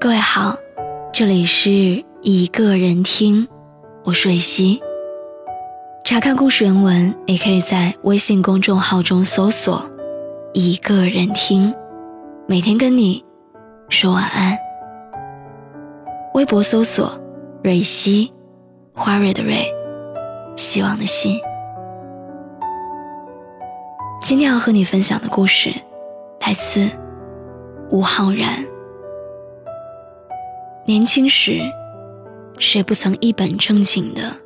各位好，这里是一个人听，我是瑞希。查看故事原文，你可以在微信公众号中搜索“一个人听”，每天跟你说晚安。微博搜索“瑞希”，花蕊的蕊，希望的希。今天要和你分享的故事，来自吴浩然。年轻时，谁不曾一本正经的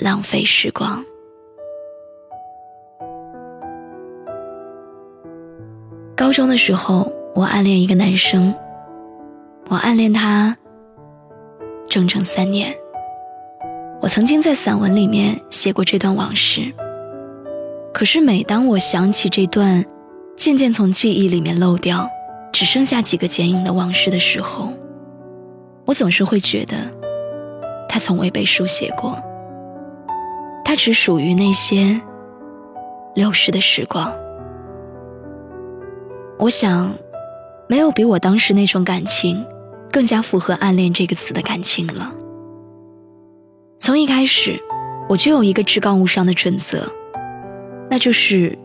浪费时光？高中的时候，我暗恋一个男生，我暗恋他整整三年。我曾经在散文里面写过这段往事，可是每当我想起这段渐渐从记忆里面漏掉，只剩下几个剪影的往事的时候，我总是会觉得，它从未被书写过。它只属于那些流逝的时光。我想，没有比我当时那种感情，更加符合“暗恋”这个词的感情了。从一开始，我就有一个至高无上的准则，那就是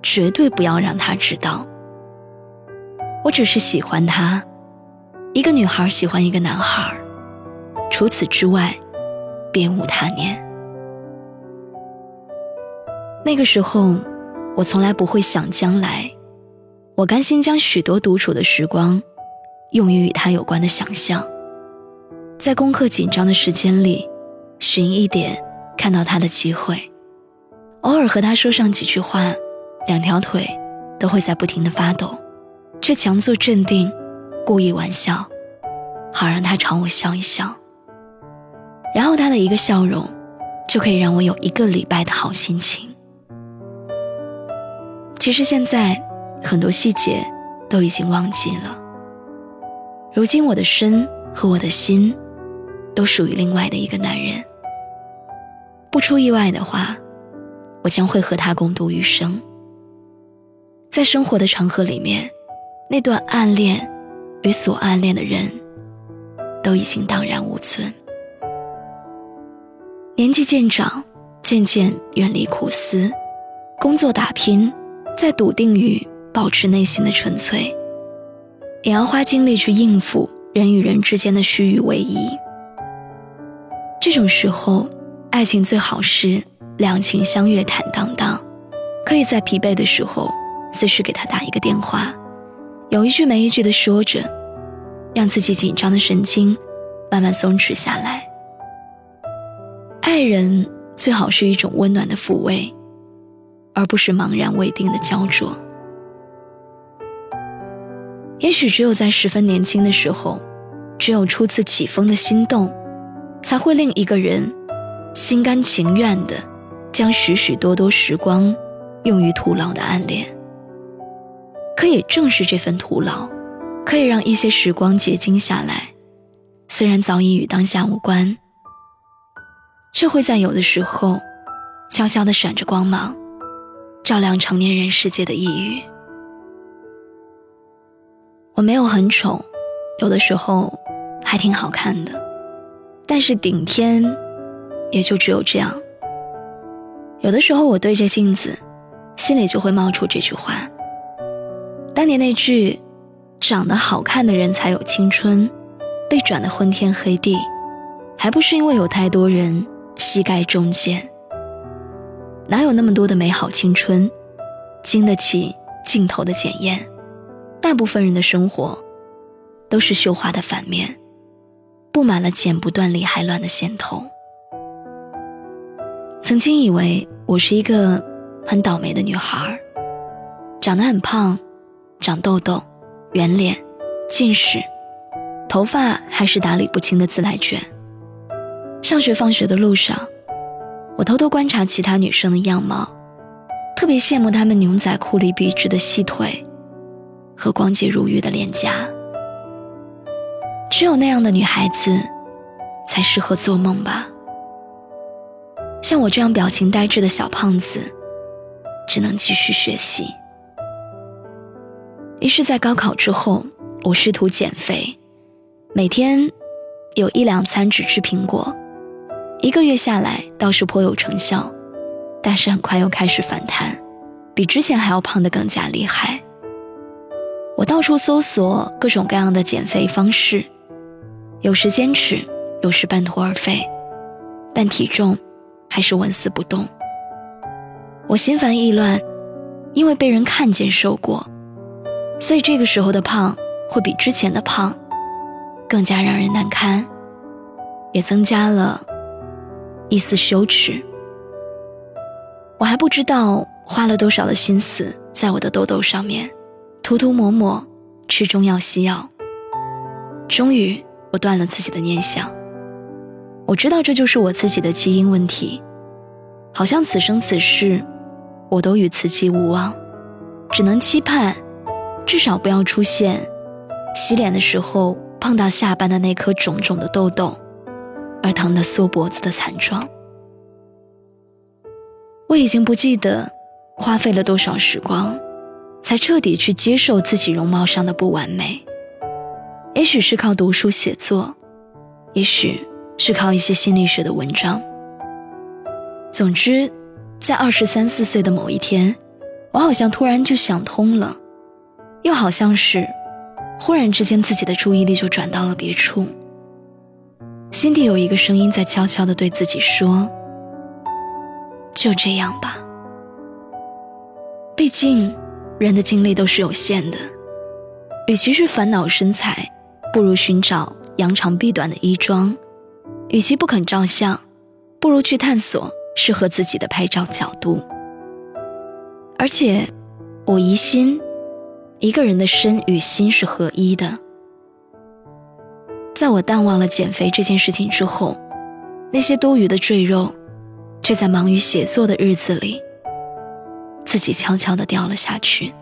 绝对不要让他知道，我只是喜欢他。一个女孩喜欢一个男孩，除此之外，别无他念。那个时候，我从来不会想将来，我甘心将许多独处的时光，用于与他有关的想象，在功课紧张的时间里，寻一点看到他的机会，偶尔和他说上几句话，两条腿都会在不停的发抖，却强作镇定。故意玩笑，好让他朝我笑一笑。然后他的一个笑容，就可以让我有一个礼拜的好心情。其实现在很多细节都已经忘记了。如今我的身和我的心，都属于另外的一个男人。不出意外的话，我将会和他共度余生。在生活的长河里面，那段暗恋。与所暗恋的人，都已经荡然无存。年纪渐长，渐渐远离苦思，工作打拼，在笃定于保持内心的纯粹，也要花精力去应付人与人之间的虚与委蛇。这种时候，爱情最好是两情相悦、坦荡荡，可以在疲惫的时候随时给他打一个电话。有一句没一句的说着，让自己紧张的神经慢慢松弛下来。爱人最好是一种温暖的抚慰，而不是茫然未定的焦灼。也许只有在十分年轻的时候，只有初次起风的心动，才会令一个人心甘情愿的将许许多多时光用于徒劳的暗恋。可也正是这份徒劳，可以让一些时光结晶下来，虽然早已与当下无关，却会在有的时候，悄悄地闪着光芒，照亮成年人世界的抑郁。我没有很丑，有的时候还挺好看的，但是顶天也就只有这样。有的时候我对着镜子，心里就会冒出这句话。当年那句“长得好看的人才有青春”，被转得昏天黑地，还不是因为有太多人膝盖中箭？哪有那么多的美好青春，经得起镜头的检验？大部分人的生活，都是绣花的反面，布满了剪不断理还乱的线头。曾经以为我是一个很倒霉的女孩，长得很胖。长痘痘，圆脸，近视，头发还是打理不清的自来卷。上学放学的路上，我偷偷观察其他女生的样貌，特别羡慕她们牛仔裤里笔直的细腿和光洁如玉的脸颊。只有那样的女孩子，才适合做梦吧。像我这样表情呆滞的小胖子，只能继续学习。于是，在高考之后，我试图减肥，每天有一两餐只吃苹果，一个月下来倒是颇有成效，但是很快又开始反弹，比之前还要胖得更加厉害。我到处搜索各种各样的减肥方式，有时坚持，有时半途而废，但体重还是纹丝不动。我心烦意乱，因为被人看见瘦过，所以这个时候的胖会比之前的胖更加让人难堪，也增加了一丝羞耻。我还不知道花了多少的心思在我的痘痘上面，涂涂抹抹，吃中药西药。终于，我断了自己的念想。我知道这就是我自己的基因问题，好像此生此世。我都与此期无望，只能期盼，至少不要出现洗脸的时候碰到下巴的那颗肿肿的痘痘，而疼得缩脖子的惨状。我已经不记得花费了多少时光，才彻底去接受自己容貌上的不完美。也许是靠读书写作，也许是靠一些心理学的文章。总之。在二十三四岁的某一天，我好像突然就想通了，又好像是忽然之间自己的注意力就转到了别处。心底有一个声音在悄悄地对自己说：“就这样吧。”毕竟，人的精力都是有限的，与其是烦恼身材，不如寻找扬长避短的衣装；与其不肯照相，不如去探索。适合自己的拍照角度，而且我疑心，一个人的身与心是合一的。在我淡忘了减肥这件事情之后，那些多余的赘肉，却在忙于写作的日子里，自己悄悄地掉了下去。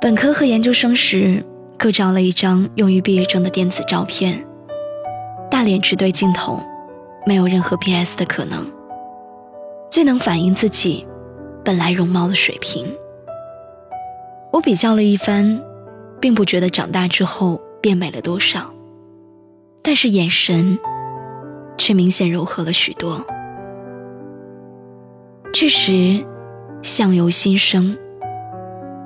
本科和研究生时各照了一张用于毕业证的电子照片，大脸直对镜头。没有任何 PS 的可能，最能反映自己本来容貌的水平。我比较了一番，并不觉得长大之后变美了多少，但是眼神却明显柔和了许多。确实，相由心生，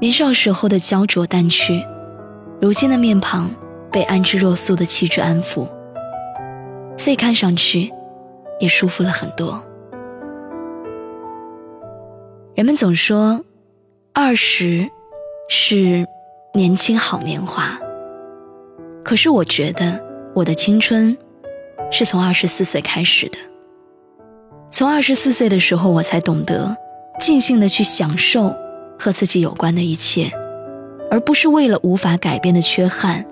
年少时候的焦灼淡去，如今的面庞被安之若素的气质安抚，所以看上去。也舒服了很多。人们总说，二十是年轻好年华，可是我觉得我的青春是从二十四岁开始的。从二十四岁的时候，我才懂得尽兴的去享受和自己有关的一切，而不是为了无法改变的缺憾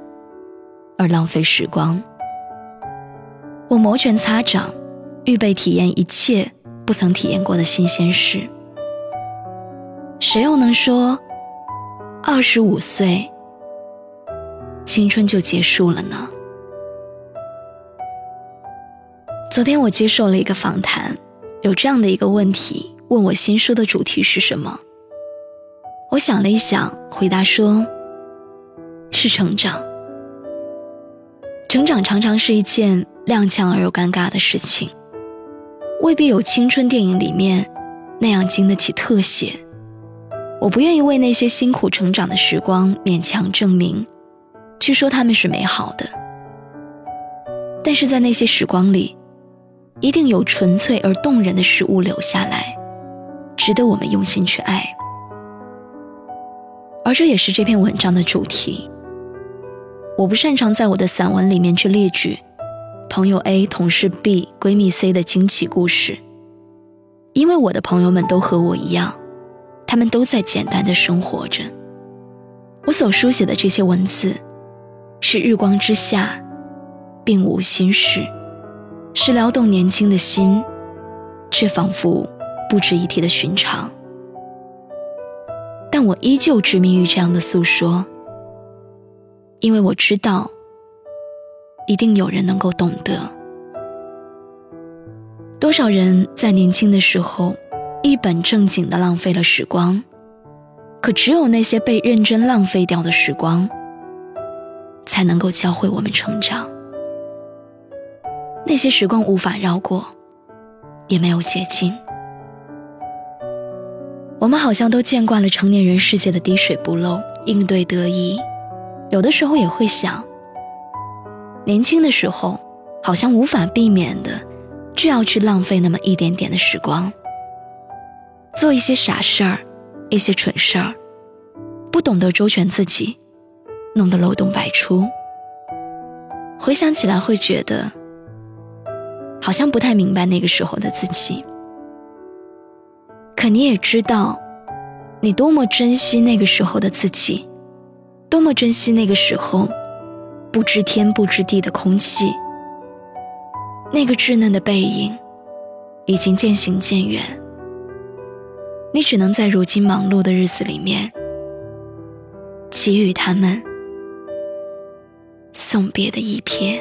而浪费时光。我摩拳擦掌。预备体验一切不曾体验过的新鲜事，谁又能说二十五岁青春就结束了呢？昨天我接受了一个访谈，有这样的一个问题，问我新书的主题是什么？我想了一想，回答说：是成长。成长常常是一件踉跄而又尴尬的事情。未必有青春电影里面那样经得起特写。我不愿意为那些辛苦成长的时光勉强证明，据说他们是美好的。但是在那些时光里，一定有纯粹而动人的事物留下来，值得我们用心去爱。而这也是这篇文章的主题。我不擅长在我的散文里面去列举。朋友 A、同事 B、闺蜜 C 的惊奇故事，因为我的朋友们都和我一样，他们都在简单的生活着。我所书写的这些文字，是日光之下，并无心事，是撩动年轻的心，却仿佛不值一提的寻常。但我依旧执迷于这样的诉说，因为我知道。一定有人能够懂得，多少人在年轻的时候一本正经的浪费了时光，可只有那些被认真浪费掉的时光，才能够教会我们成长。那些时光无法绕过，也没有捷径。我们好像都见惯了成年人世界的滴水不漏，应对得宜。有的时候也会想，年轻的时候好像无法避免的，就要去浪费那么一点点的时光，做一些傻事儿，一些蠢事儿，不懂得周全自己，弄得漏洞百出。回想起来会觉得，好像不太明白那个时候的自己。可你也知道，你多么珍惜那个时候的自己，多么珍惜那个时候不知天不知地的空气，那个稚嫩的背影已经渐行渐远。你只能在如今忙碌的日子里面，给予他们送别的一瞥。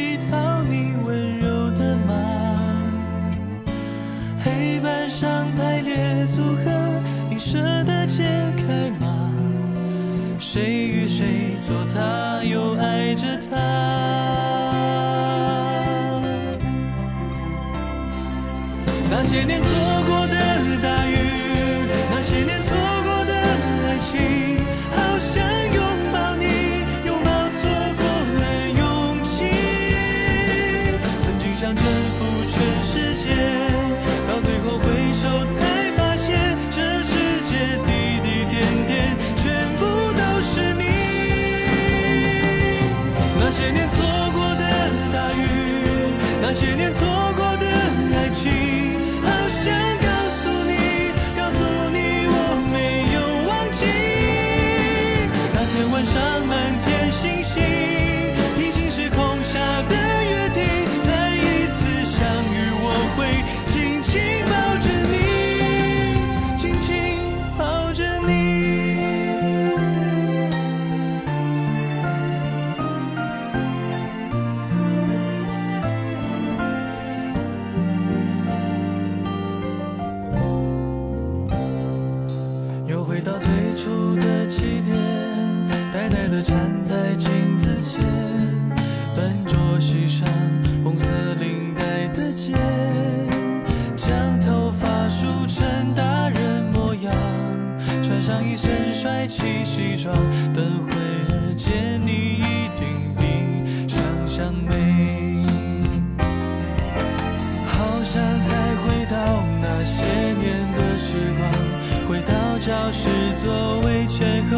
靠你温柔的马，黑板上排列组合，你舍得解开吗？谁与谁做他，又爱着他？那些年错那些年错过的爱情，好想告诉你，告诉你我没有忘记。那天晚上满天星星，平行时空下的约定，再一次相遇，我会紧紧抱着你，紧紧抱着你。装，等会儿见你一定比想象美。好想再回到那些年的时光，回到教室座位前后，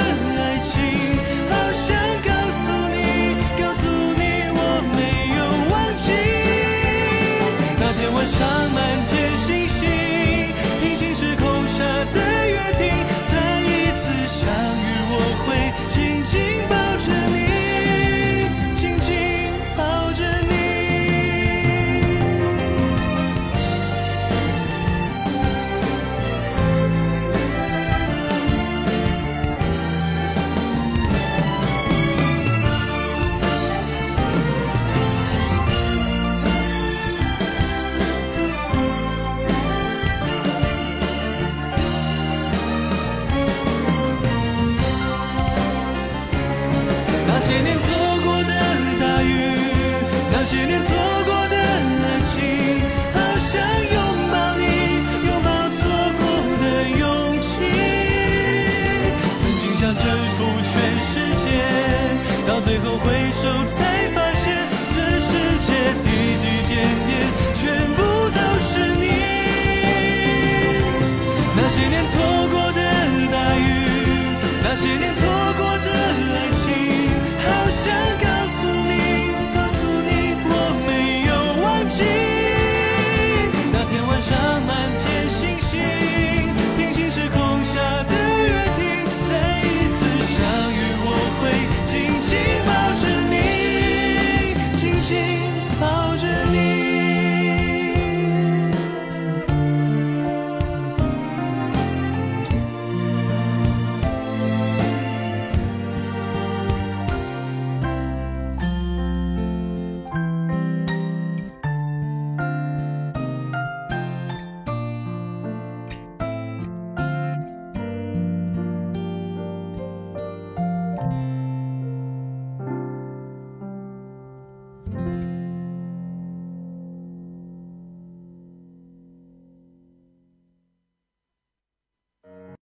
told